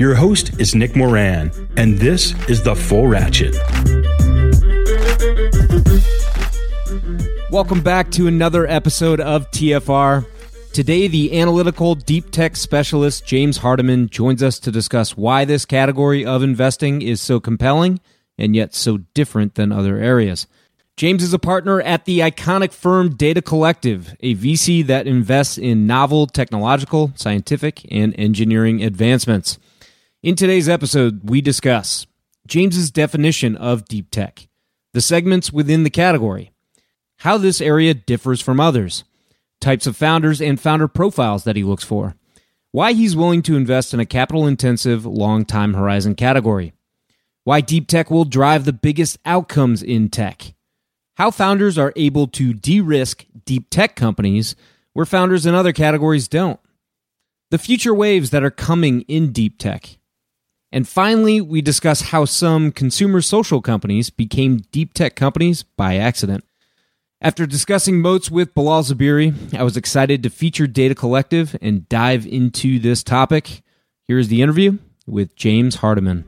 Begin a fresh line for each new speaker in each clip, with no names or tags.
Your host is Nick Moran, and this is The Full Ratchet.
Welcome back to another episode of TFR. Today, the analytical deep tech specialist James Hardiman joins us to discuss why this category of investing is so compelling and yet so different than other areas. James is a partner at the iconic firm Data Collective, a VC that invests in novel technological, scientific, and engineering advancements. In today's episode, we discuss James's definition of deep tech, the segments within the category, how this area differs from others, types of founders and founder profiles that he looks for, why he's willing to invest in a capital intensive, long time horizon category, why deep tech will drive the biggest outcomes in tech, how founders are able to de risk deep tech companies where founders in other categories don't, the future waves that are coming in deep tech. And finally, we discuss how some consumer social companies became deep tech companies by accident. After discussing moats with Bilal Zuberi, I was excited to feature Data Collective and dive into this topic. Here's the interview with James Hardiman.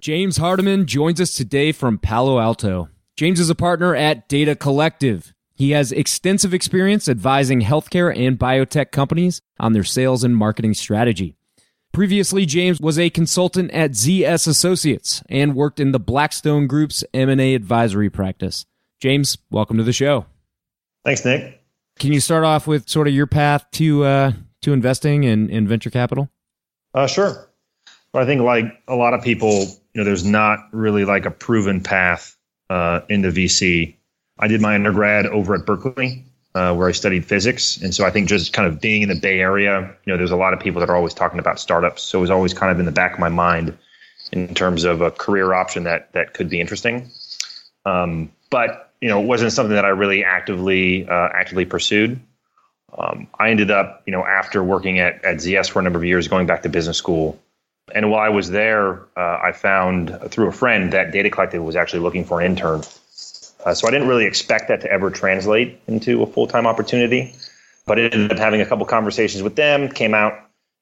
James Hardiman joins us today from Palo Alto. James is a partner at Data Collective. He has extensive experience advising healthcare and biotech companies on their sales and marketing strategy. Previously, James was a consultant at ZS Associates and worked in the Blackstone Group's M&A advisory practice. James, welcome to the show.
Thanks, Nick.
Can you start off with sort of your path to uh, to investing in, in venture capital?
Uh, sure. Well, I think like a lot of people, you know, there's not really like a proven path uh, into VC. I did my undergrad over at Berkeley, uh, where I studied physics. And so I think just kind of being in the Bay Area, you know, there's a lot of people that are always talking about startups. So it was always kind of in the back of my mind in terms of a career option that that could be interesting. Um, but you know, it wasn't something that I really actively uh, actively pursued. Um, I ended up, you know, after working at, at ZS for a number of years, going back to business school. And while I was there, uh, I found through a friend that Data Collective was actually looking for an intern. Uh, so I didn't really expect that to ever translate into a full time opportunity, but I ended up having a couple conversations with them. Came out,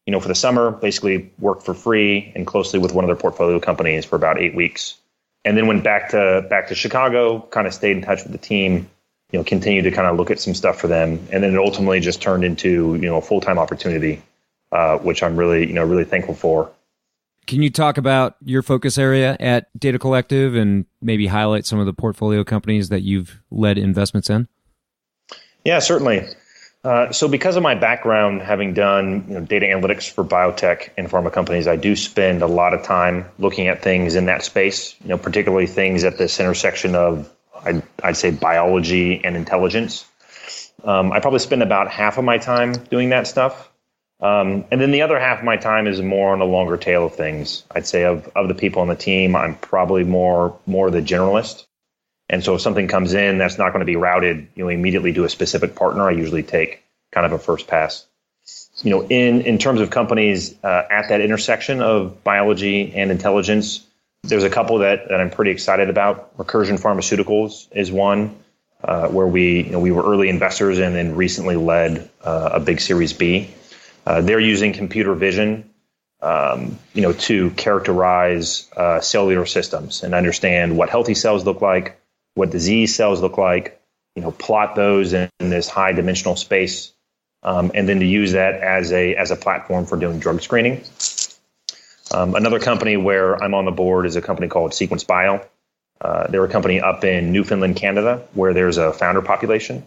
you know, for the summer, basically worked for free and closely with one of their portfolio companies for about eight weeks, and then went back to back to Chicago. Kind of stayed in touch with the team. You know, continued to kind of look at some stuff for them, and then it ultimately just turned into you know a full time opportunity, uh, which I'm really you know really thankful for.
Can you talk about your focus area at Data Collective and maybe highlight some of the portfolio companies that you've led investments in?
Yeah, certainly. Uh, so, because of my background, having done you know, data analytics for biotech and pharma companies, I do spend a lot of time looking at things in that space. You know, particularly things at this intersection of, I'd, I'd say, biology and intelligence. Um, I probably spend about half of my time doing that stuff. Um, and then the other half of my time is more on the longer tail of things. I'd say of, of the people on the team, I'm probably more more the generalist. And so if something comes in that's not going to be routed, you know, immediately to a specific partner, I usually take kind of a first pass. You know, in in terms of companies uh, at that intersection of biology and intelligence, there's a couple that, that I'm pretty excited about. Recursion Pharmaceuticals is one uh, where we you know we were early investors and then recently led uh, a big Series B. Uh, they're using computer vision, um, you know, to characterize uh, cellular systems and understand what healthy cells look like, what disease cells look like. You know, plot those in, in this high dimensional space, um, and then to use that as a as a platform for doing drug screening. Um, another company where I'm on the board is a company called Sequence Bio. Uh, they're a company up in Newfoundland, Canada, where there's a founder population.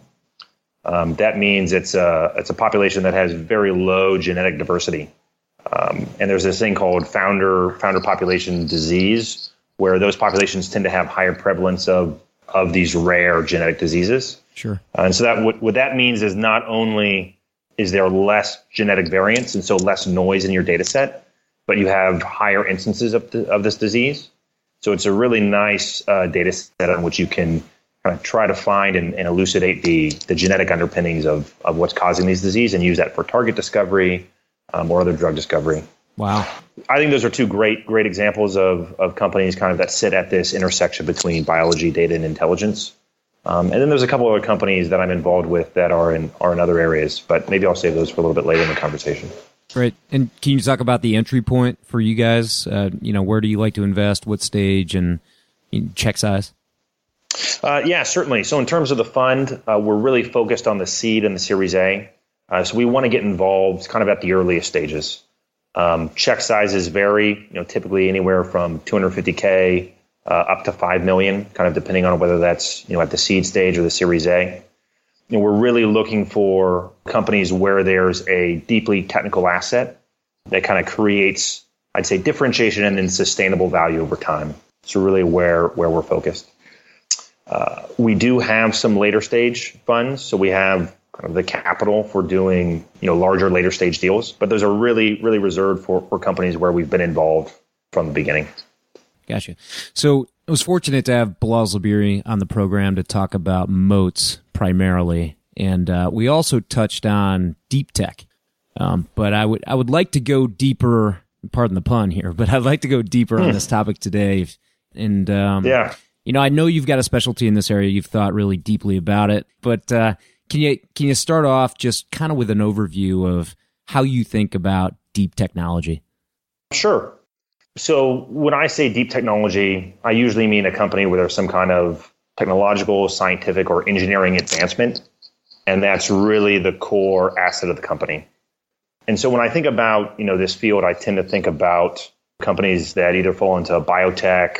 Um, that means it's a it's a population that has very low genetic diversity, um, and there's this thing called founder founder population disease, where those populations tend to have higher prevalence of of these rare genetic diseases.
Sure.
Uh, and so that what, what that means is not only is there less genetic variance and so less noise in your data set, but you have higher instances of, the, of this disease. So it's a really nice uh, data set on which you can kind of try to find and, and, elucidate the, the genetic underpinnings of, of what's causing these disease and use that for target discovery um, or other drug discovery.
Wow.
I think those are two great, great examples of, of companies kind of that sit at this intersection between biology, data, and intelligence. Um, and then there's a couple other companies that I'm involved with that are in are in other areas, but maybe I'll save those for a little bit later in the conversation.
Right. And can you talk about the entry point for you guys? Uh, you know, where do you like to invest? What stage and check size?
Uh, yeah, certainly. So in terms of the fund, uh, we're really focused on the seed and the Series A. Uh, so we want to get involved kind of at the earliest stages. Um, check sizes vary, you know, typically anywhere from 250k uh, up to five million, kind of depending on whether that's you know at the seed stage or the Series A you know, we're really looking for companies where there's a deeply technical asset that kind of creates, I'd say, differentiation and then sustainable value over time. So really where where we're focused. Uh, we do have some later stage funds, so we have kind of the capital for doing you know larger later stage deals, but those are really really reserved for for companies where we've been involved from the beginning.
Gotcha. So I was fortunate to have Bilal Zuberi on the program to talk about moats primarily, and uh, we also touched on deep tech. Um, but I would I would like to go deeper. Pardon the pun here, but I'd like to go deeper on hmm. this topic today. And um,
yeah,
you know, I know you've got a specialty in this area. You've thought really deeply about it, but uh, can you can you start off just kind of with an overview of how you think about deep technology?
Sure. So when I say deep technology, I usually mean a company where there's some kind of technological, scientific, or engineering advancement. And that's really the core asset of the company. And so when I think about, you know, this field, I tend to think about companies that either fall into biotech,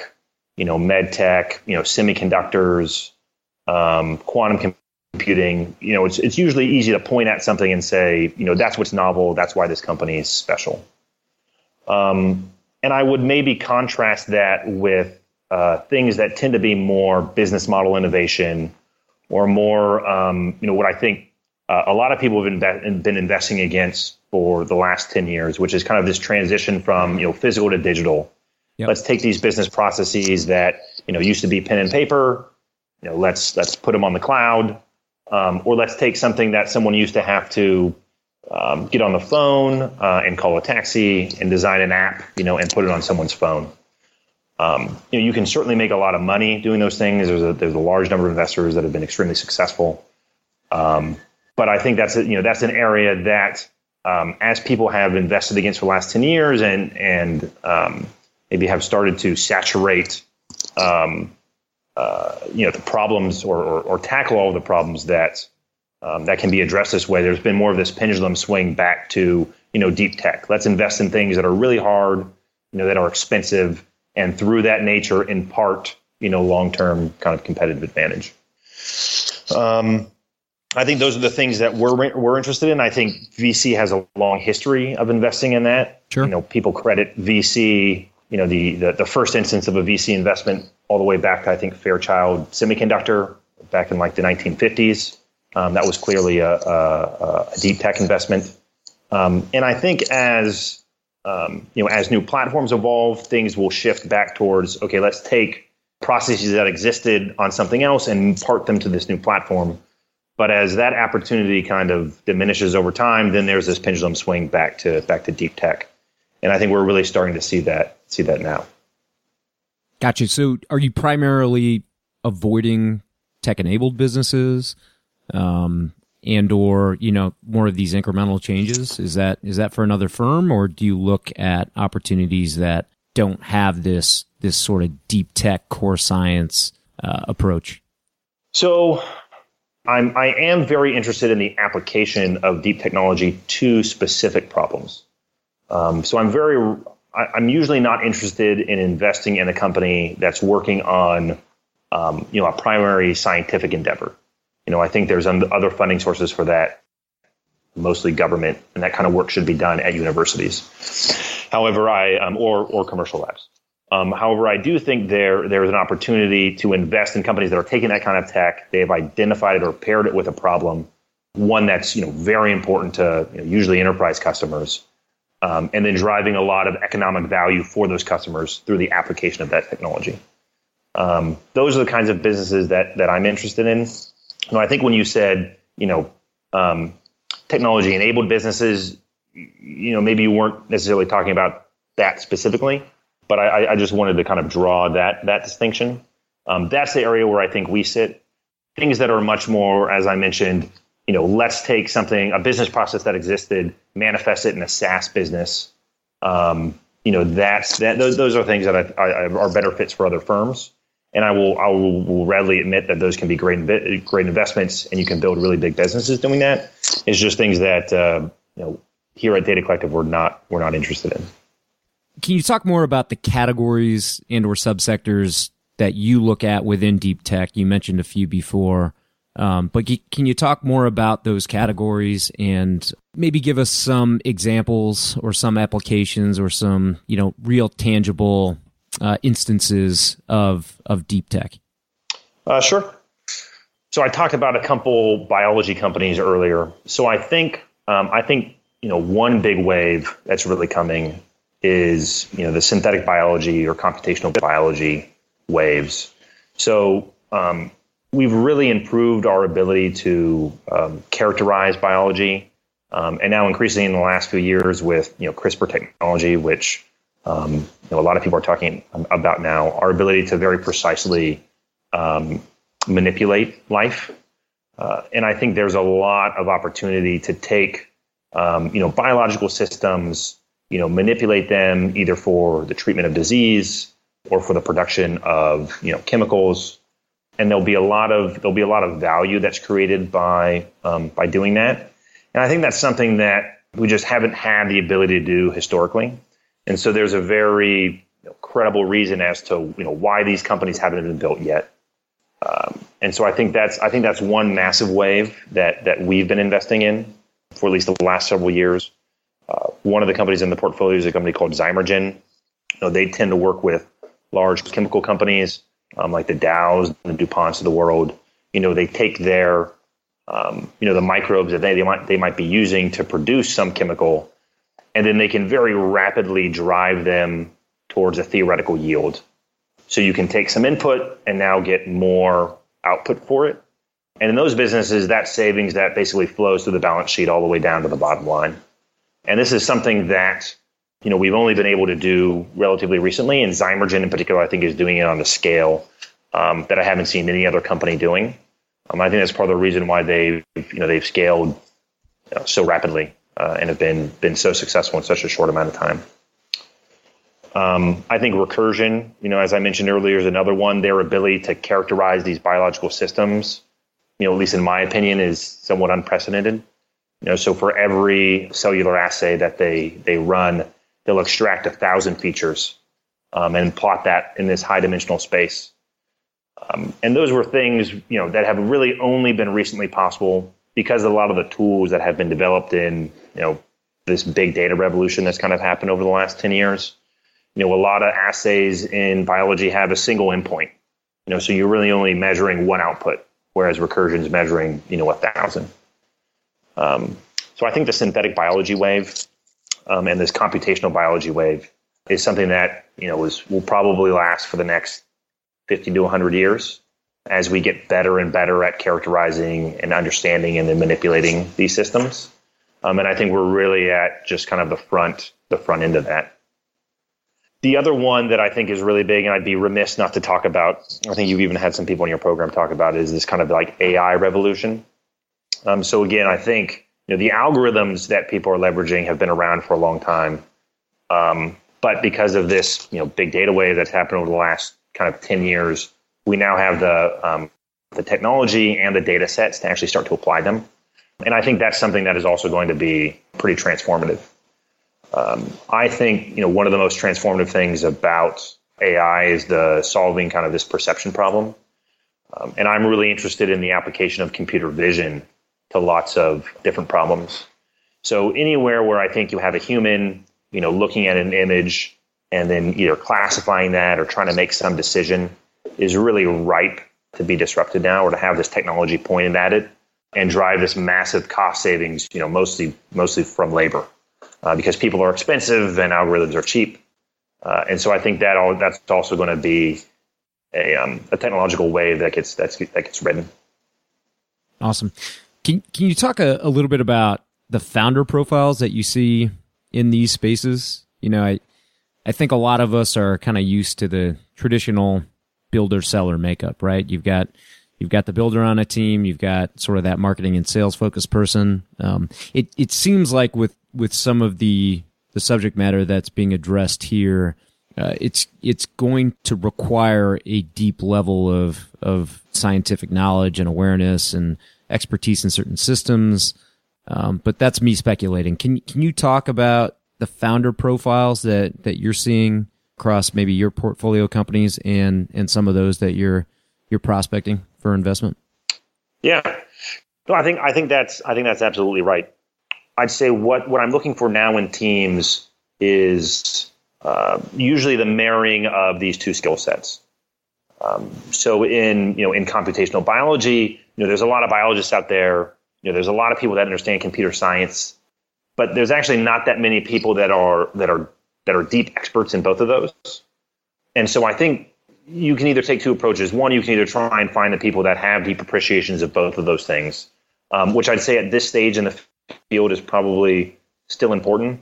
you know, med tech, you know, semiconductors, um, quantum computing. You know, it's, it's usually easy to point at something and say, you know, that's what's novel. That's why this company is special. Um, and I would maybe contrast that with uh, things that tend to be more business model innovation or more, um, you know, what I think uh, a lot of people have been, been investing against for the last 10 years, which is kind of this transition from, you know, physical to digital. Yep. Let's take these business processes that, you know, used to be pen and paper, you know, let's, let's put them on the cloud. Um, or let's take something that someone used to have to um, get on the phone uh, and call a taxi and design an app, you know, and put it on someone's phone. Um, you know, you can certainly make a lot of money doing those things. There's a, there's a large number of investors that have been extremely successful. Um, but I think that's a, you know that's an area that um, as people have invested against for the last ten years and and um, maybe have started to saturate um, uh, you know the problems or, or, or, tackle all of the problems that um, that can be addressed this way. There's been more of this pendulum swing back to you know deep tech. Let's invest in things that are really hard, you know, that are expensive and through that nature impart you know long term kind of competitive advantage. Um, I think those are the things that we're we're interested in. I think VC has a long history of investing in that.
Sure.
You know, people credit VC. You know, the, the the first instance of a VC investment all the way back to I think Fairchild Semiconductor back in like the 1950s. Um, that was clearly a, a, a deep tech investment. Um, and I think as um, you know, as new platforms evolve, things will shift back towards okay, let's take processes that existed on something else and part them to this new platform. But as that opportunity kind of diminishes over time, then there's this pendulum swing back to back to deep tech, and I think we're really starting to see that see that now.
Gotcha. So, are you primarily avoiding tech-enabled businesses? Um, and or you know more of these incremental changes is that is that for another firm or do you look at opportunities that don't have this this sort of deep tech core science uh, approach
so I'm I am very interested in the application of deep technology to specific problems. Um, so I'm very I, am usually not interested in investing in a company that's working on um, you know a primary scientific endeavor. You know I think there's other funding sources for that, mostly government, and that kind of work should be done at universities. However, I um, or or commercial labs. Um, however, I do think there there is an opportunity to invest in companies that are taking that kind of tech. They have identified it or paired it with a problem, one that's you know very important to you know, usually enterprise customers, um, and then driving a lot of economic value for those customers through the application of that technology. Um, those are the kinds of businesses that that I'm interested in. You know, I think when you said you know um, technology enabled businesses, you know maybe you weren't necessarily talking about that specifically but I, I just wanted to kind of draw that that distinction. Um, that's the area where I think we sit. Things that are much more, as I mentioned, you know, let's take something, a business process that existed, manifest it in a SaaS business. Um, you know, that's that. Those, those are things that I, I, are better fits for other firms. And I will, I will, will readily admit that those can be great, great investments, and you can build really big businesses doing that. It's just things that uh, you know here at Data Collective we're not we're not interested in.
Can you talk more about the categories and or subsectors that you look at within deep tech? You mentioned a few before. Um, but can you talk more about those categories and maybe give us some examples or some applications or some you know real tangible uh, instances of of deep tech?
Uh, sure. So I talked about a couple biology companies earlier. So I think um, I think you know one big wave that's really coming is you know the synthetic biology or computational biology waves. So um, we've really improved our ability to um, characterize biology, um, and now increasingly in the last few years with you know CRISPR technology, which um, you know, a lot of people are talking about now, our ability to very precisely um, manipulate life. Uh, and I think there's a lot of opportunity to take um, you know biological systems you know, manipulate them either for the treatment of disease or for the production of, you know, chemicals. And there'll be a lot of there'll be a lot of value that's created by um, by doing that. And I think that's something that we just haven't had the ability to do historically. And so there's a very you know, credible reason as to you know why these companies haven't been built yet. Um, and so I think that's I think that's one massive wave that that we've been investing in for at least the last several years. Uh, one of the companies in the portfolio is a company called Zymergen. You know, they tend to work with large chemical companies um, like the Dows the DuPonts of the world. You know, they take their, um, you know, the microbes that they, they might they might be using to produce some chemical, and then they can very rapidly drive them towards a theoretical yield. So you can take some input and now get more output for it. And in those businesses, that savings that basically flows through the balance sheet all the way down to the bottom line. And this is something that you know we've only been able to do relatively recently, and Zymergen in particular, I think, is doing it on a scale um, that I haven't seen any other company doing. Um, I think that's part of the reason why they've, you know they've scaled you know, so rapidly uh, and have been been so successful in such a short amount of time. Um, I think recursion, you know, as I mentioned earlier, is another one. Their ability to characterize these biological systems, you know, at least in my opinion, is somewhat unprecedented. You know, so for every cellular assay that they they run, they'll extract a thousand features um, and plot that in this high dimensional space. Um, and those were things you know that have really only been recently possible because a lot of the tools that have been developed in you know this big data revolution that's kind of happened over the last 10 years. You know a lot of assays in biology have a single endpoint. You know so you're really only measuring one output whereas recursion is measuring you know a thousand. Um, so I think the synthetic biology wave um, and this computational biology wave is something that you know is, will probably last for the next 50 to 100 years as we get better and better at characterizing and understanding and then manipulating these systems. Um, and I think we're really at just kind of the front the front end of that. The other one that I think is really big, and I'd be remiss not to talk about, I think you've even had some people in your program talk about, is this kind of like AI revolution. Um, so again, I think you know, the algorithms that people are leveraging have been around for a long time, um, but because of this you know big data wave that's happened over the last kind of ten years, we now have the um, the technology and the data sets to actually start to apply them. And I think that's something that is also going to be pretty transformative. Um, I think you know one of the most transformative things about AI is the solving kind of this perception problem. Um, and I'm really interested in the application of computer vision to lots of different problems. So anywhere where I think you have a human, you know, looking at an image and then either classifying that or trying to make some decision is really ripe to be disrupted now or to have this technology pointed at it and drive this massive cost savings, you know, mostly mostly from labor. Uh, because people are expensive and algorithms are cheap. Uh, and so I think that all, that's also going to be a, um, a technological wave that gets that's, that gets ridden.
Awesome. Can can you talk a, a little bit about the founder profiles that you see in these spaces? You know, I I think a lot of us are kind of used to the traditional builder seller makeup, right? You've got you've got the builder on a team, you've got sort of that marketing and sales focused person. Um, it it seems like with with some of the the subject matter that's being addressed here, uh, it's it's going to require a deep level of of scientific knowledge and awareness and expertise in certain systems. Um, but that's me speculating. Can can you talk about the founder profiles that that you're seeing across maybe your portfolio companies and and some of those that you're you're prospecting for investment?
Yeah, no, I think I think that's I think that's absolutely right. I'd say what what I'm looking for now in teams is uh, usually the marrying of these two skill sets. Um, so in you know in computational biology, you know there's a lot of biologists out there. You know there's a lot of people that understand computer science, but there's actually not that many people that are that are that are deep experts in both of those. And so I think you can either take two approaches. One, you can either try and find the people that have deep appreciations of both of those things, um, which I'd say at this stage in the field is probably still important.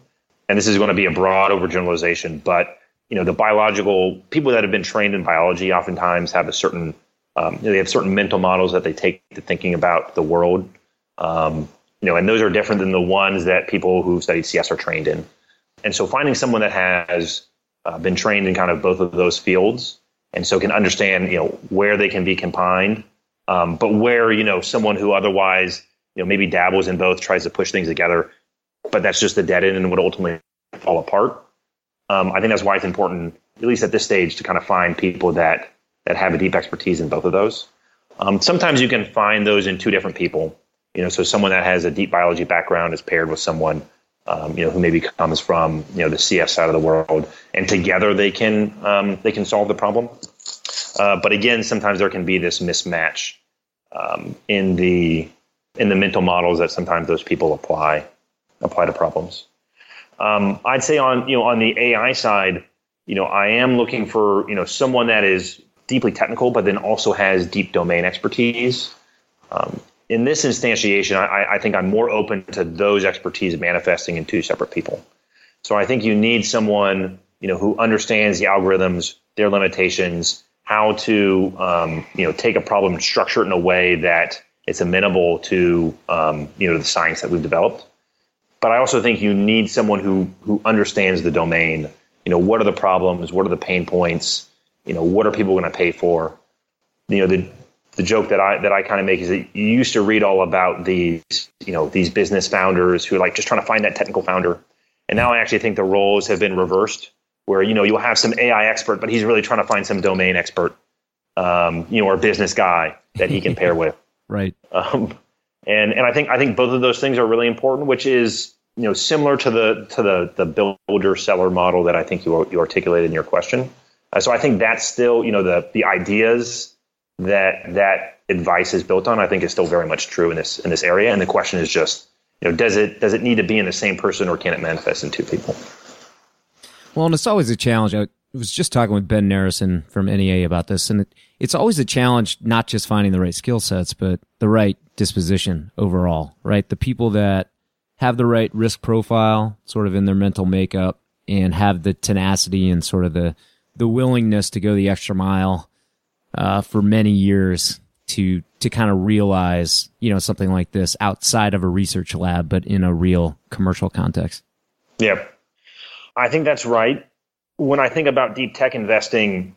And this is going to be a broad overgeneralization, but you know the biological people that have been trained in biology oftentimes have a certain um, they have certain mental models that they take to thinking about the world. Um, you know, and those are different than the ones that people who've studied CS are trained in. And so, finding someone that has uh, been trained in kind of both of those fields, and so can understand you know where they can be combined, um, but where you know someone who otherwise you know maybe dabbles in both, tries to push things together, but that's just the dead end and would ultimately fall apart. Um, I think that's why it's important, at least at this stage, to kind of find people that that have a deep expertise in both of those. Um, sometimes you can find those in two different people. You know, so someone that has a deep biology background is paired with someone um, you know who maybe comes from you know the CS side of the world, and together they can um, they can solve the problem. Uh, but again, sometimes there can be this mismatch um, in the in the mental models that sometimes those people apply apply to problems. Um, I'd say on you know on the AI side, you know I am looking for you know someone that is deeply technical, but then also has deep domain expertise. Um, in this instantiation, I, I, think I'm more open to those expertise manifesting in two separate people. So I think you need someone you know who understands the algorithms, their limitations, how to um, you know take a problem and structure it in a way that it's amenable to um, you know the science that we've developed. But I also think you need someone who who understands the domain. You know, what are the problems? What are the pain points? You know, what are people going to pay for? You know, the the joke that I that I kind of make is that you used to read all about these you know these business founders who are like just trying to find that technical founder, and now I actually think the roles have been reversed, where you know you'll have some AI expert, but he's really trying to find some domain expert, um, you know, or business guy that he can pair with.
Right.
Um, and and I think I think both of those things are really important, which is you know similar to the to the the builder seller model that I think you you articulated in your question. Uh, so I think that's still you know the the ideas that that advice is built on. I think is still very much true in this in this area. And the question is just you know does it does it need to be in the same person or can it manifest in two people?
Well, and it's always a challenge. I was just talking with Ben Narasin from NEA about this, and it, it's always a challenge not just finding the right skill sets, but the right disposition overall, right? The people that have the right risk profile sort of in their mental makeup and have the tenacity and sort of the, the willingness to go the extra mile, uh, for many years to, to kind of realize, you know, something like this outside of a research lab, but in a real commercial context.
yeah I think that's right. When I think about deep tech investing,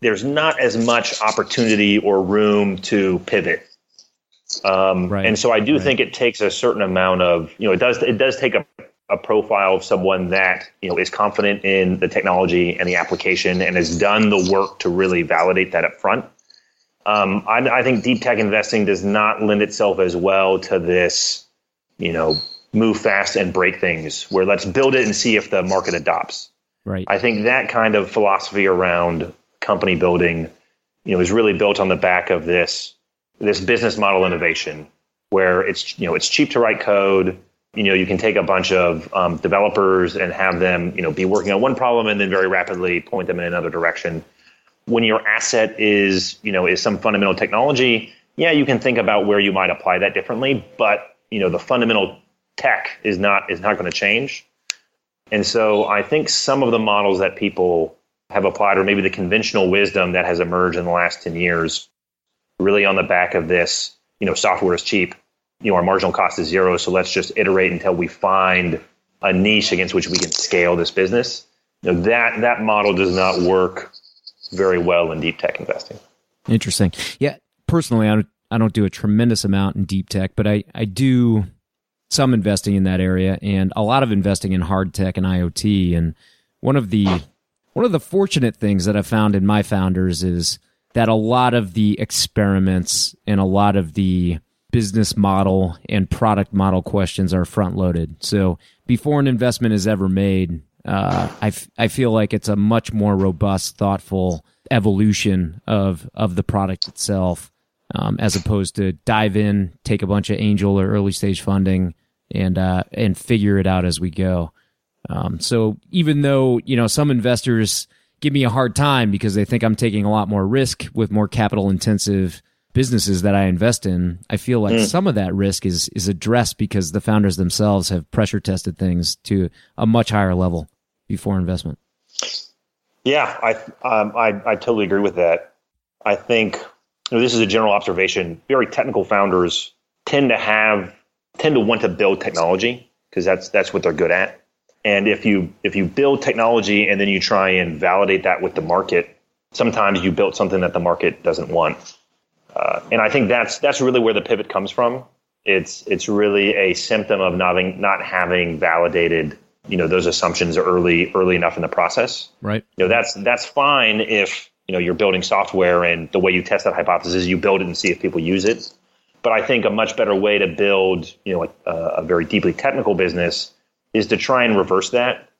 there's not as much opportunity or room to pivot. Um, right. And so I do right. think it takes a certain amount of, you know, it does it does take a, a profile of someone that you know is confident in the technology and the application and has done the work to really validate that up front. Um, I, I think deep tech investing does not lend itself as well to this, you know, move fast and break things where let's build it and see if the market adopts.
Right.
I think that kind of philosophy around company building, you know, is really built on the back of this this business model innovation where it's you know it's cheap to write code. You know, you can take a bunch of um, developers and have them you know be working on one problem and then very rapidly point them in another direction. When your asset is you know is some fundamental technology, yeah, you can think about where you might apply that differently, but you know the fundamental tech is not is not going to change. And so I think some of the models that people have applied, or maybe the conventional wisdom that has emerged in the last 10 years, really on the back of this, you know, software is cheap, you know, our marginal cost is zero. So let's just iterate until we find a niche against which we can scale this business. You know, that that model does not work very well in deep tech investing.
Interesting. Yeah, personally, I don't, I don't do a tremendous amount in deep tech, but I, I do some investing in that area and a lot of investing in hard tech and IoT. And one of the one of the fortunate things that I found in my founders is that a lot of the experiments and a lot of the business model and product model questions are front loaded. So before an investment is ever made, uh, I, f- I feel like it's a much more robust, thoughtful evolution of of the product itself, um, as opposed to dive in, take a bunch of angel or early stage funding, and uh, and figure it out as we go. Um, so even though you know some investors give me a hard time because they think I'm taking a lot more risk with more capital intensive businesses that I invest in, I feel like mm. some of that risk is is addressed because the founders themselves have pressure tested things to a much higher level before investment.
Yeah, I um, I, I totally agree with that. I think you know, this is a general observation. Very technical founders tend to have tend to want to build technology because that's that's what they're good at. And if you if you build technology and then you try and validate that with the market, sometimes you built something that the market doesn't want. Uh, and I think that's that's really where the pivot comes from. It's it's really a symptom of not having, not having validated you know those assumptions early early enough in the process.
Right.
You know that's that's fine if you know you're building software and the way you test that hypothesis is you build it and see if people use it. But I think a much better way to build, you know, a, a very deeply technical business is to try and reverse that,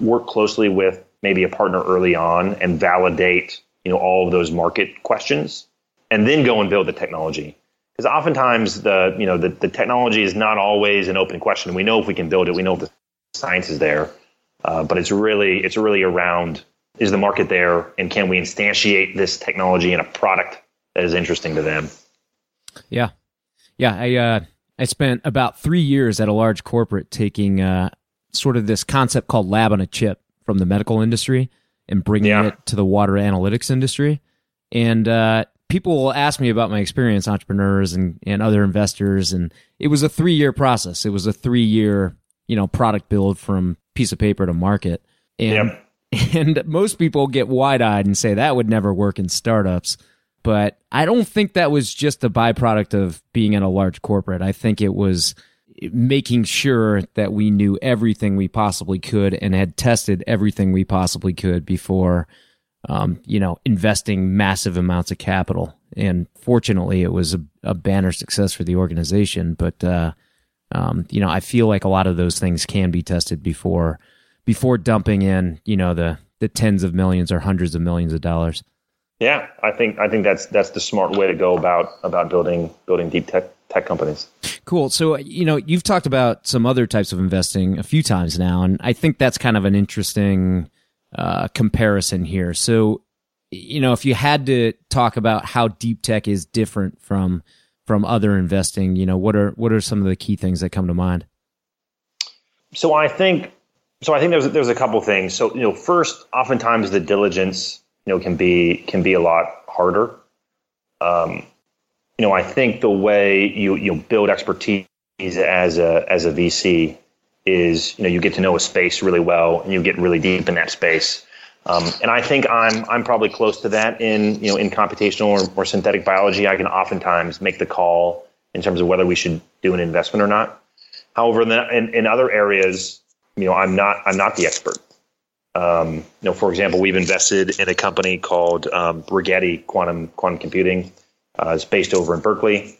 work closely with maybe a partner early on and validate, you know, all of those market questions, and then go and build the technology. Because oftentimes the, you know, the, the technology is not always an open question. We know if we can build it, we know if the science is there, uh, but it's really it's really around is the market there and can we instantiate this technology in a product that is interesting to them.
Yeah, yeah, I uh, I spent about three years at a large corporate taking uh, sort of this concept called lab on a chip from the medical industry and bringing yeah. it to the water analytics industry. And uh, people will ask me about my experience, entrepreneurs and, and other investors, and it was a three year process. It was a three year you know product build from piece of paper to market. And yep. and most people get wide eyed and say that would never work in startups but I don't think that was just a byproduct of being in a large corporate. I think it was making sure that we knew everything we possibly could and had tested everything we possibly could before, um, you know, investing massive amounts of capital. And fortunately, it was a, a banner success for the organization. But, uh, um, you know, I feel like a lot of those things can be tested before, before dumping in, you know, the, the tens of millions or hundreds of millions of dollars.
Yeah, I think I think that's that's the smart way to go about about building building deep tech tech companies.
Cool. So you know you've talked about some other types of investing a few times now, and I think that's kind of an interesting uh, comparison here. So you know if you had to talk about how deep tech is different from from other investing, you know what are what are some of the key things that come to mind?
So I think so I think there's there's a couple things. So you know first, oftentimes the diligence you know can be can be a lot harder. Um, you know, I think the way you you build expertise as a as a VC is you know you get to know a space really well and you get really deep in that space. Um, and I think I'm I'm probably close to that in you know in computational or, or synthetic biology. I can oftentimes make the call in terms of whether we should do an investment or not. However, in, in other areas, you know, I'm not I'm not the expert. Um, you know, for example, we've invested in a company called um, Rigetti Quantum Quantum Computing. Uh, it's based over in Berkeley.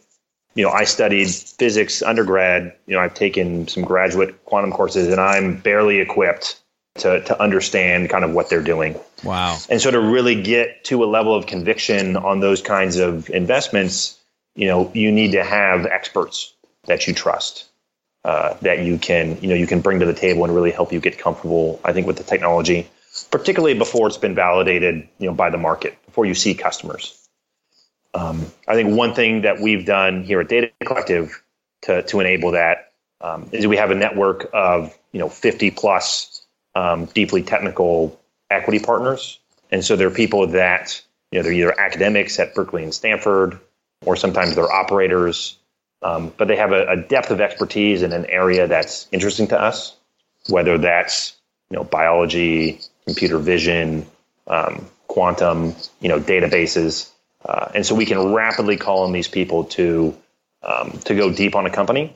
You know, I studied physics undergrad. You know, I've taken some graduate quantum courses, and I'm barely equipped to to understand kind of what they're doing.
Wow!
And so to really get to a level of conviction on those kinds of investments, you know, you need to have experts that you trust uh, that you can you know you can bring to the table and really help you get comfortable. I think with the technology, particularly before it's been validated, you know, by the market, before you see customers. Um, I think one thing that we've done here at Data Collective to to enable that um, is we have a network of you know 50 plus um, deeply technical equity partners, and so they're people that you know they're either academics at Berkeley and Stanford, or sometimes they're operators. Um, but they have a, a, depth of expertise in an area that's interesting to us, whether that's you know biology, computer vision, um, quantum, you know databases, uh, and so we can rapidly call on these people to um, to go deep on a company.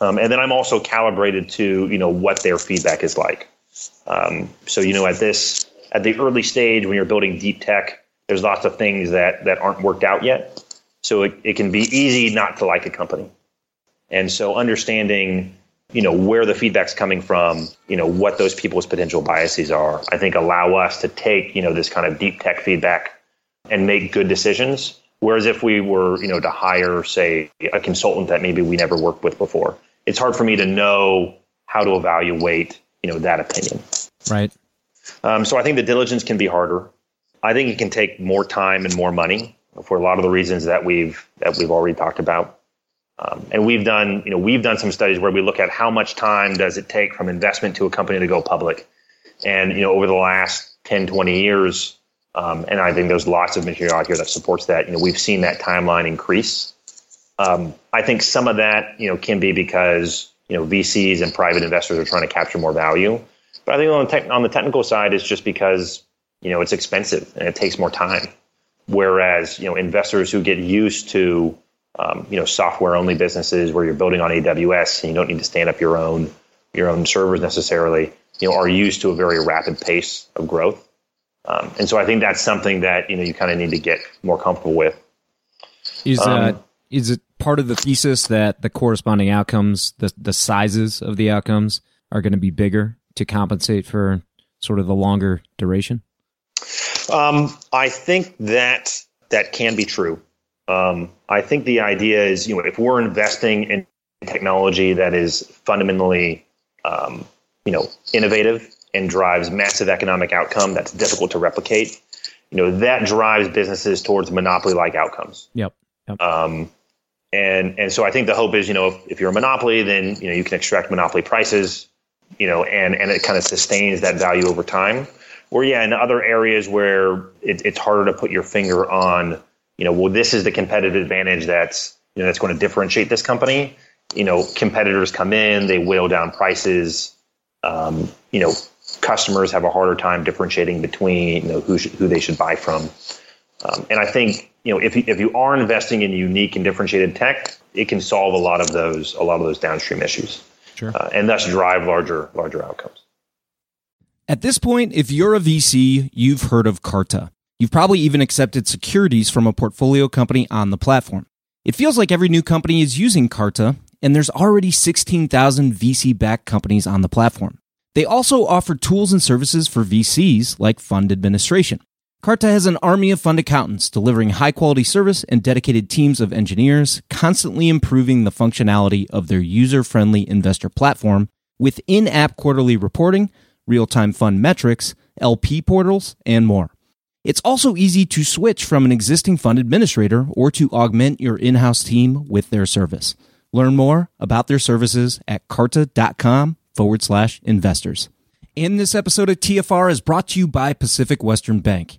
Um, and then I'm also calibrated to you know what their feedback is like. Um, so you know at this at the early stage when you're building deep tech, there's lots of things that that aren't worked out yet. So it, it can be easy not to like a company. And so understanding, you know, where the feedback's coming from, you know, what those people's potential biases are, I think allow us to take, you know, this kind of deep tech feedback and make good decisions. Whereas if we were, you know, to hire, say, a consultant that maybe we never worked with before, it's hard for me to know how to evaluate, you know, that opinion.
Right.
Um, so I think the diligence can be harder. I think it can take more time and more money for a lot of the reasons that we've that we've already talked about. Um, and we've done, you know, we've done some studies where we look at how much time does it take from investment to a company to go public. And, you know, over the last 10, 20 years, um, and I think there's lots of material out here that supports that, you know, we've seen that timeline increase. Um, I think some of that, you know, can be because, you know, VCs and private investors are trying to capture more value. But I think on the, te- on the technical side, it's just because, you know, it's expensive and it takes more time. Whereas you know investors who get used to um, you know software only businesses where you're building on AWS and you don't need to stand up your own your own servers necessarily, you know, are used to a very rapid pace of growth. Um, and so I think that's something that you know you kind of need to get more comfortable with.
Is uh, um, uh, is it part of the thesis that the corresponding outcomes, the the sizes of the outcomes, are going to be bigger to compensate for sort of the longer duration?
Um, I think that that can be true. Um, I think the idea is, you know, if we're investing in technology that is fundamentally, um, you know, innovative and drives massive economic outcome that's difficult to replicate, you know, that drives businesses towards monopoly-like outcomes.
Yep. yep. Um,
and and so I think the hope is, you know, if, if you're a monopoly, then you know you can extract monopoly prices, you know, and and it kind of sustains that value over time. Or yeah, in other areas where it, it's harder to put your finger on, you know, well, this is the competitive advantage that's you know that's going to differentiate this company. You know, competitors come in, they whale down prices. Um, you know, customers have a harder time differentiating between you know who who they should buy from. Um, and I think you know if you, if you are investing in unique and differentiated tech, it can solve a lot of those a lot of those downstream issues,
sure. uh,
and thus drive larger larger outcomes.
At this point, if you're a VC, you've heard of Carta. You've probably even accepted securities from a portfolio company on the platform. It feels like every new company is using Carta, and there's already 16,000 VC backed companies on the platform. They also offer tools and services for VCs like fund administration. Carta has an army of fund accountants delivering high quality service and dedicated teams of engineers, constantly improving the functionality of their user friendly investor platform with in app quarterly reporting real time fund metrics, LP portals, and more. It's also easy to switch from an existing fund administrator or to augment your in house team with their service. Learn more about their services at carta.com forward slash investors. And this episode of TFR is brought to you by Pacific Western Bank.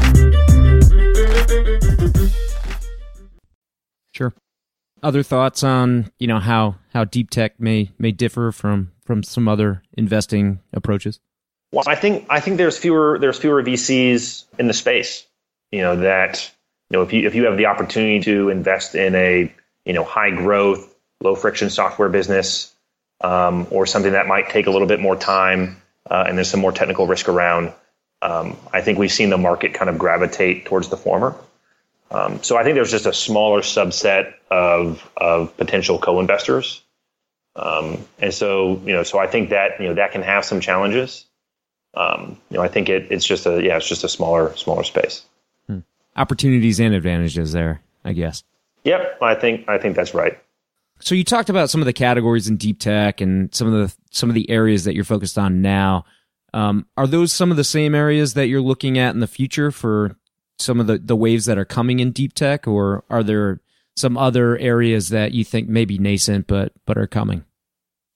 Sure. Other thoughts on you know how how deep tech may may differ from from some other investing approaches?
Well, I think I think there's fewer there's fewer VCs in the space. You know that you know if you if you have the opportunity to invest in a you know high growth, low friction software business, um, or something that might take a little bit more time uh, and there's some more technical risk around. Um, I think we've seen the market kind of gravitate towards the former. Um, so I think there's just a smaller subset of of potential co-investors, um, and so you know, so I think that you know that can have some challenges. Um, you know, I think it, it's just a yeah, it's just a smaller smaller space.
Hmm. Opportunities and advantages there, I guess.
Yep, I think I think that's right.
So you talked about some of the categories in deep tech and some of the some of the areas that you're focused on now. Um, are those some of the same areas that you're looking at in the future for some of the, the waves that are coming in deep tech, or are there some other areas that you think may be nascent but but are coming?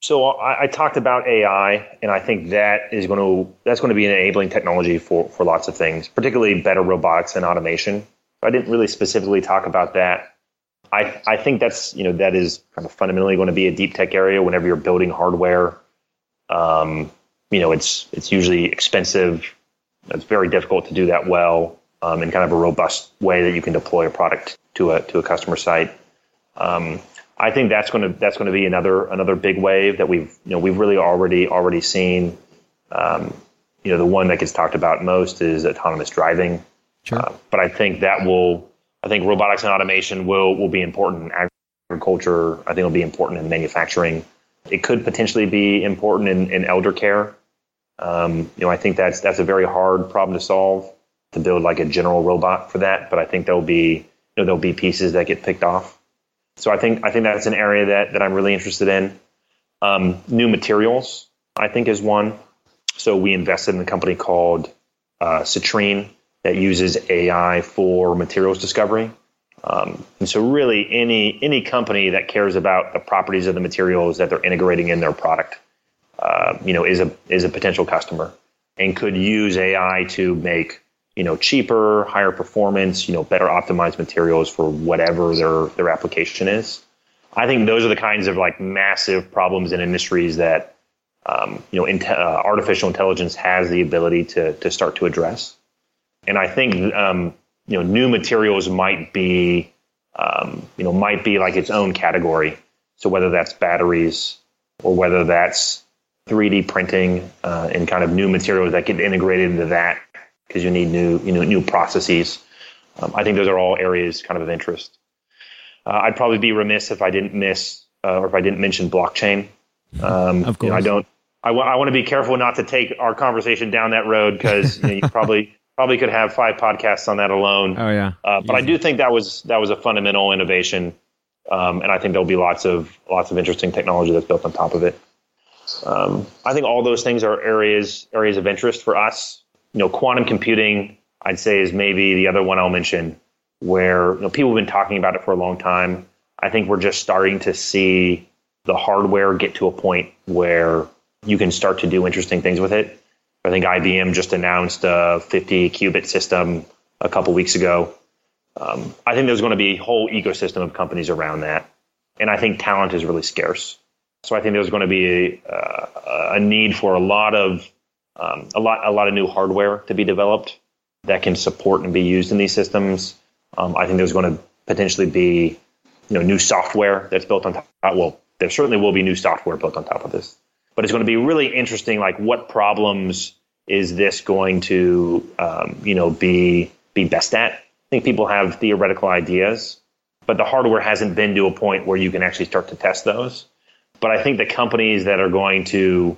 So I, I, talked about AI, and I think that is going to that's going to be an enabling technology for for lots of things, particularly better robotics and automation. I didn't really specifically talk about that. I I think that's you know that is kind of fundamentally going to be a deep tech area. Whenever you're building hardware, um, you know it's it's usually expensive. It's very difficult to do that well um, in kind of a robust way that you can deploy a product to a to a customer site. Um, I think that's going to that's going to be another another big wave that we've you know we've really already already seen. Um, you know, the one that gets talked about most is autonomous driving. Sure. Uh, but I think that will I think robotics and automation will will be important in agriculture. I think it'll be important in manufacturing. It could potentially be important in, in elder care. Um, you know, I think that's that's a very hard problem to solve to build like a general robot for that. But I think there'll be you know there'll be pieces that get picked off. So I think I think that's an area that that I'm really interested in. Um, new materials, I think, is one. So we invested in a company called uh, Citrine that uses AI for materials discovery. Um, and so really any any company that cares about the properties of the materials that they're integrating in their product, uh, you know, is a is a potential customer and could use AI to make you know, cheaper, higher performance, you know, better optimized materials for whatever their their application is. I think those are the kinds of like massive problems in industries that um, you know, in, uh, artificial intelligence has the ability to to start to address. And I think um, you know, new materials might be um, you know might be like its own category. So whether that's batteries or whether that's 3D printing uh, and kind of new materials that get integrated into that because you need new you know new processes. Um, I think those are all areas kind of of interest. Uh, I'd probably be remiss if I didn't miss uh, or if I didn't mention blockchain. Um, of course, you know, I don't. I, w- I want to be careful not to take our conversation down that road because you, know, you probably probably could have five podcasts on that alone.
Oh yeah.
Uh, but I do think that was that was a fundamental innovation, um, and I think there'll be lots of lots of interesting technology that's built on top of it. Um, I think all those things are areas areas of interest for us you know, quantum computing, I'd say, is maybe the other one I'll mention where you know, people have been talking about it for a long time. I think we're just starting to see the hardware get to a point where you can start to do interesting things with it. I think IBM just announced a 50 qubit system a couple weeks ago. Um, I think there's going to be a whole ecosystem of companies around that. And I think talent is really scarce. So I think there's going to be a, a need for a lot of um, a lot a lot of new hardware to be developed that can support and be used in these systems. Um, I think there's going to potentially be you know new software that's built on top. Well, there certainly will be new software built on top of this, but it's going to be really interesting. Like what problems is this going to um, you know be be best at? I think people have theoretical ideas, but the hardware hasn't been to a point where you can actually start to test those. But I think the companies that are going to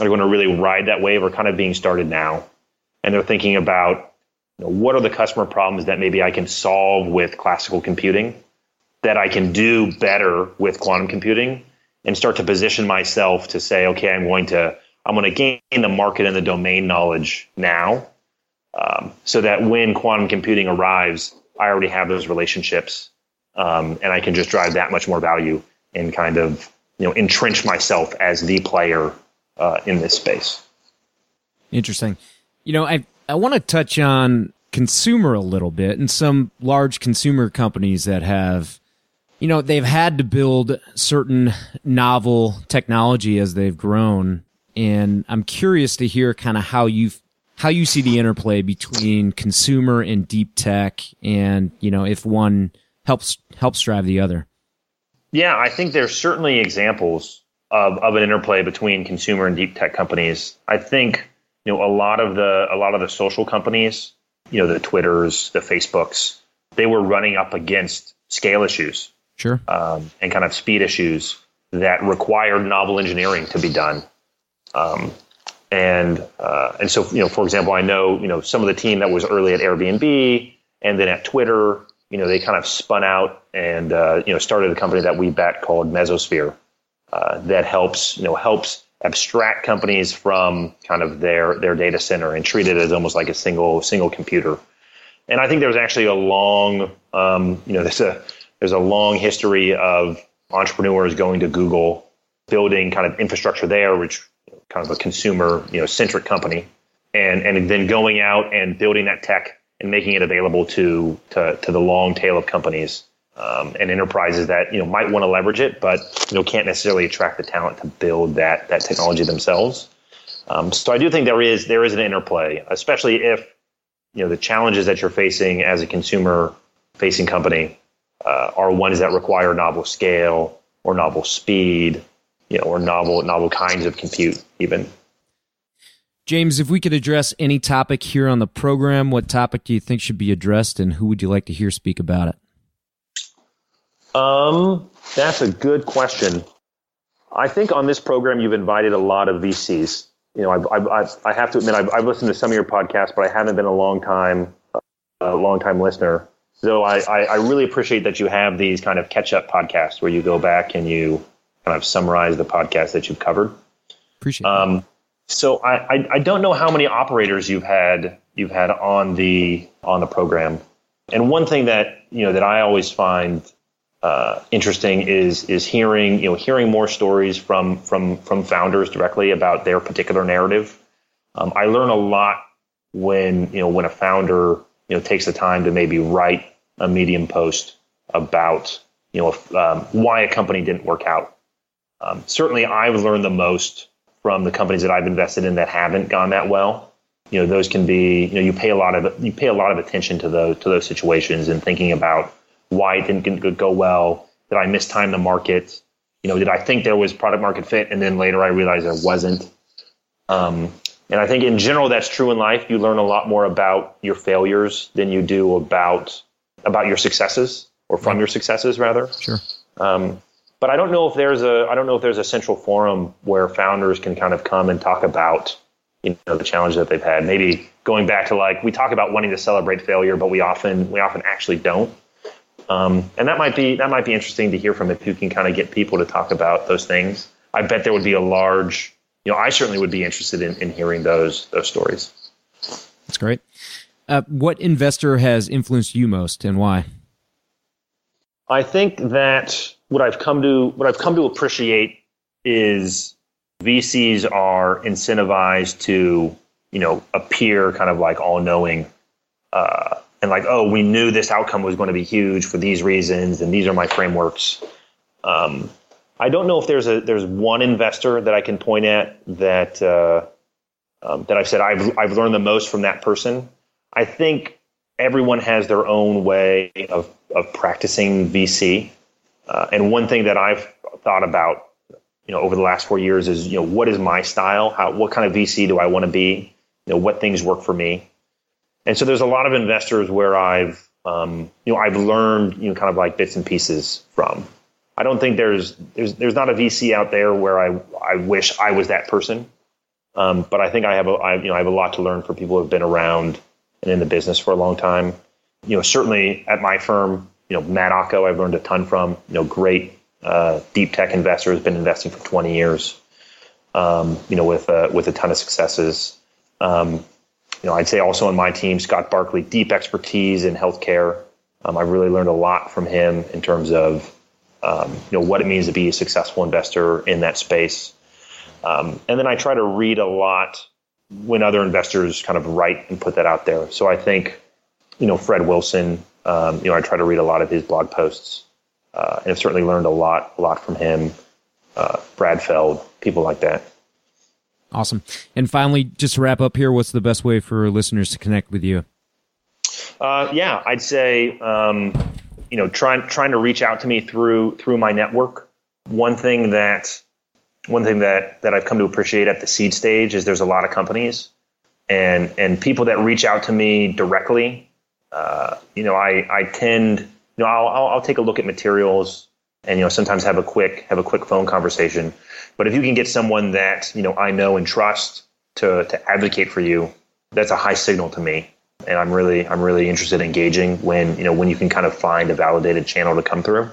are going to really ride that wave are kind of being started now. And they're thinking about, you know, what are the customer problems that maybe I can solve with classical computing that I can do better with quantum computing and start to position myself to say, okay, I'm going to I'm going to gain the market and the domain knowledge now, um, so that when quantum computing arrives, I already have those relationships, um, and I can just drive that much more value and kind of you know entrench myself as the player uh, in this space.
Interesting. You know, I I want to touch on consumer a little bit and some large consumer companies that have you know they've had to build certain novel technology as they've grown and i'm curious to hear kind of how you how you see the interplay between consumer and deep tech and you know if one helps helps drive the other
yeah i think there's certainly examples of, of an interplay between consumer and deep tech companies. I think you know a lot of the a lot of the social companies you know the twitters the facebooks they were running up against scale issues
sure.
um, and kind of speed issues that required novel engineering to be done. Um, and uh, and so you know for example i know you know some of the team that was early at airbnb and then at twitter you know they kind of spun out and uh, you know started a company that we bet called mesosphere uh, that helps you know helps abstract companies from kind of their their data center and treat it as almost like a single single computer. And I think there's actually a long, um, you know, there's a there's a long history of entrepreneurs going to Google, building kind of infrastructure there, which kind of a consumer, you know, centric company, and and then going out and building that tech and making it available to to, to the long tail of companies um, and enterprises that you know might want to leverage it, but you know can't necessarily attract the talent to build that that technology themselves. Um, so I do think there is there is an interplay, especially if you know the challenges that you're facing as a consumer facing company uh, are ones that require novel scale or novel speed, you know, or novel novel kinds of compute even.
James, if we could address any topic here on the program, what topic do you think should be addressed, and who would you like to hear speak about it?
Um, that's a good question. I think on this program you've invited a lot of VCs. You know, I've, I've, I've I have to admit I've, I've, listened to some of your podcasts, but I haven't been a long time, a long time listener. So I, I, I really appreciate that you have these kind of catch up podcasts where you go back and you kind of summarize the podcast that you've covered.
Appreciate. Um, that.
So I, I, I don't know how many operators you've had you've had on the on the program, and one thing that you know that I always find uh, interesting is is hearing you know hearing more stories from from from founders directly about their particular narrative. Um, I learn a lot when you know when a founder you know takes the time to maybe write a Medium post about you know if, um, why a company didn't work out. Um, certainly, I've learned the most from the companies that I've invested in that haven't gone that well. You know, those can be you know you pay a lot of you pay a lot of attention to those to those situations and thinking about why it didn't go well. Did I mistime the market? You know, did I think there was product market fit and then later I realized there wasn't? Um, and I think in general that's true in life. You learn a lot more about your failures than you do about about your successes or from your successes rather.
Sure. Um,
but I don't know if there's a I don't know if there's a central forum where founders can kind of come and talk about you know the challenges that they've had. Maybe going back to like we talk about wanting to celebrate failure, but we often we often actually don't. Um, and that might be that might be interesting to hear from if you can kind of get people to talk about those things. I bet there would be a large, you know, I certainly would be interested in, in hearing those those stories.
That's great. Uh, what investor has influenced you most, and why?
I think that what I've come to what I've come to appreciate is VCs are incentivized to you know appear kind of like all knowing. Uh, and like, oh, we knew this outcome was going to be huge for these reasons, and these are my frameworks. Um, I don't know if there's a there's one investor that I can point at that uh, um, that I've said I've I've learned the most from that person. I think everyone has their own way of of practicing VC, uh, and one thing that I've thought about, you know, over the last four years is you know what is my style? How what kind of VC do I want to be? You know, what things work for me? And so there's a lot of investors where I've, um, you know, I've learned, you know, kind of like bits and pieces from. I don't think there's there's there's not a VC out there where I I wish I was that person. Um, but I think I have a I, you know I have a lot to learn from people who have been around and in the business for a long time. You know, certainly at my firm, you know, Matt Ocko, I've learned a ton from. You know, great uh, deep tech investor has been investing for 20 years. Um, you know, with uh, with a ton of successes. Um, you know, I'd say also on my team, Scott Barkley, deep expertise in healthcare. Um, I've really learned a lot from him in terms of um, you know what it means to be a successful investor in that space. Um, and then I try to read a lot when other investors kind of write and put that out there. So I think, you know, Fred Wilson, um, you know, I try to read a lot of his blog posts, uh, and I've certainly learned a lot, a lot from him. Uh, Brad Feld, people like that.
Awesome. And finally, just to wrap up here, what's the best way for listeners to connect with you?
Uh, yeah, I'd say um, you know trying trying to reach out to me through through my network. One thing that one thing that that I've come to appreciate at the seed stage is there's a lot of companies and and people that reach out to me directly. Uh, you know, I I tend you know I'll, I'll I'll take a look at materials and you know sometimes have a quick have a quick phone conversation. But if you can get someone that you know I know and trust to to advocate for you, that's a high signal to me and I'm really I'm really interested in engaging when you know when you can kind of find a validated channel to come through.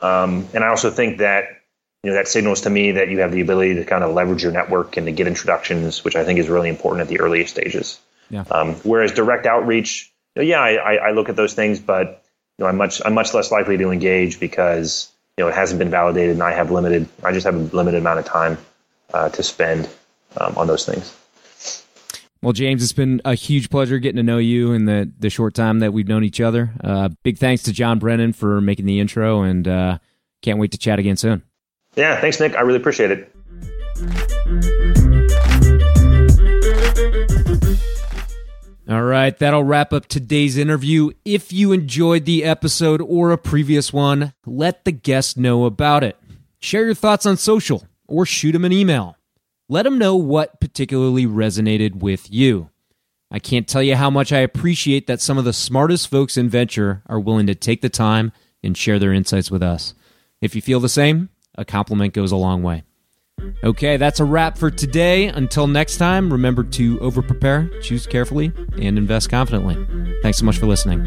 Um, and I also think that you know that signals to me that you have the ability to kind of leverage your network and to get introductions, which I think is really important at the earliest stages. Yeah. Um, whereas direct outreach, yeah, I, I look at those things, but you know I'm much I'm much less likely to engage because you know it hasn't been validated and I have limited I just have a limited amount of time uh, to spend um, on those things.
Well, James, it's been a huge pleasure getting to know you in the, the short time that we've known each other. Uh, big thanks to John Brennan for making the intro, and uh, can't wait to chat again soon.
Yeah, thanks, Nick. I really appreciate it.
All right, that'll wrap up today's interview. If you enjoyed the episode or a previous one, let the guest know about it. Share your thoughts on social or shoot him an email. Let them know what particularly resonated with you. I can't tell you how much I appreciate that some of the smartest folks in venture are willing to take the time and share their insights with us. If you feel the same, a compliment goes a long way. Okay, that's a wrap for today. Until next time, remember to overprepare, choose carefully, and invest confidently. Thanks so much for listening.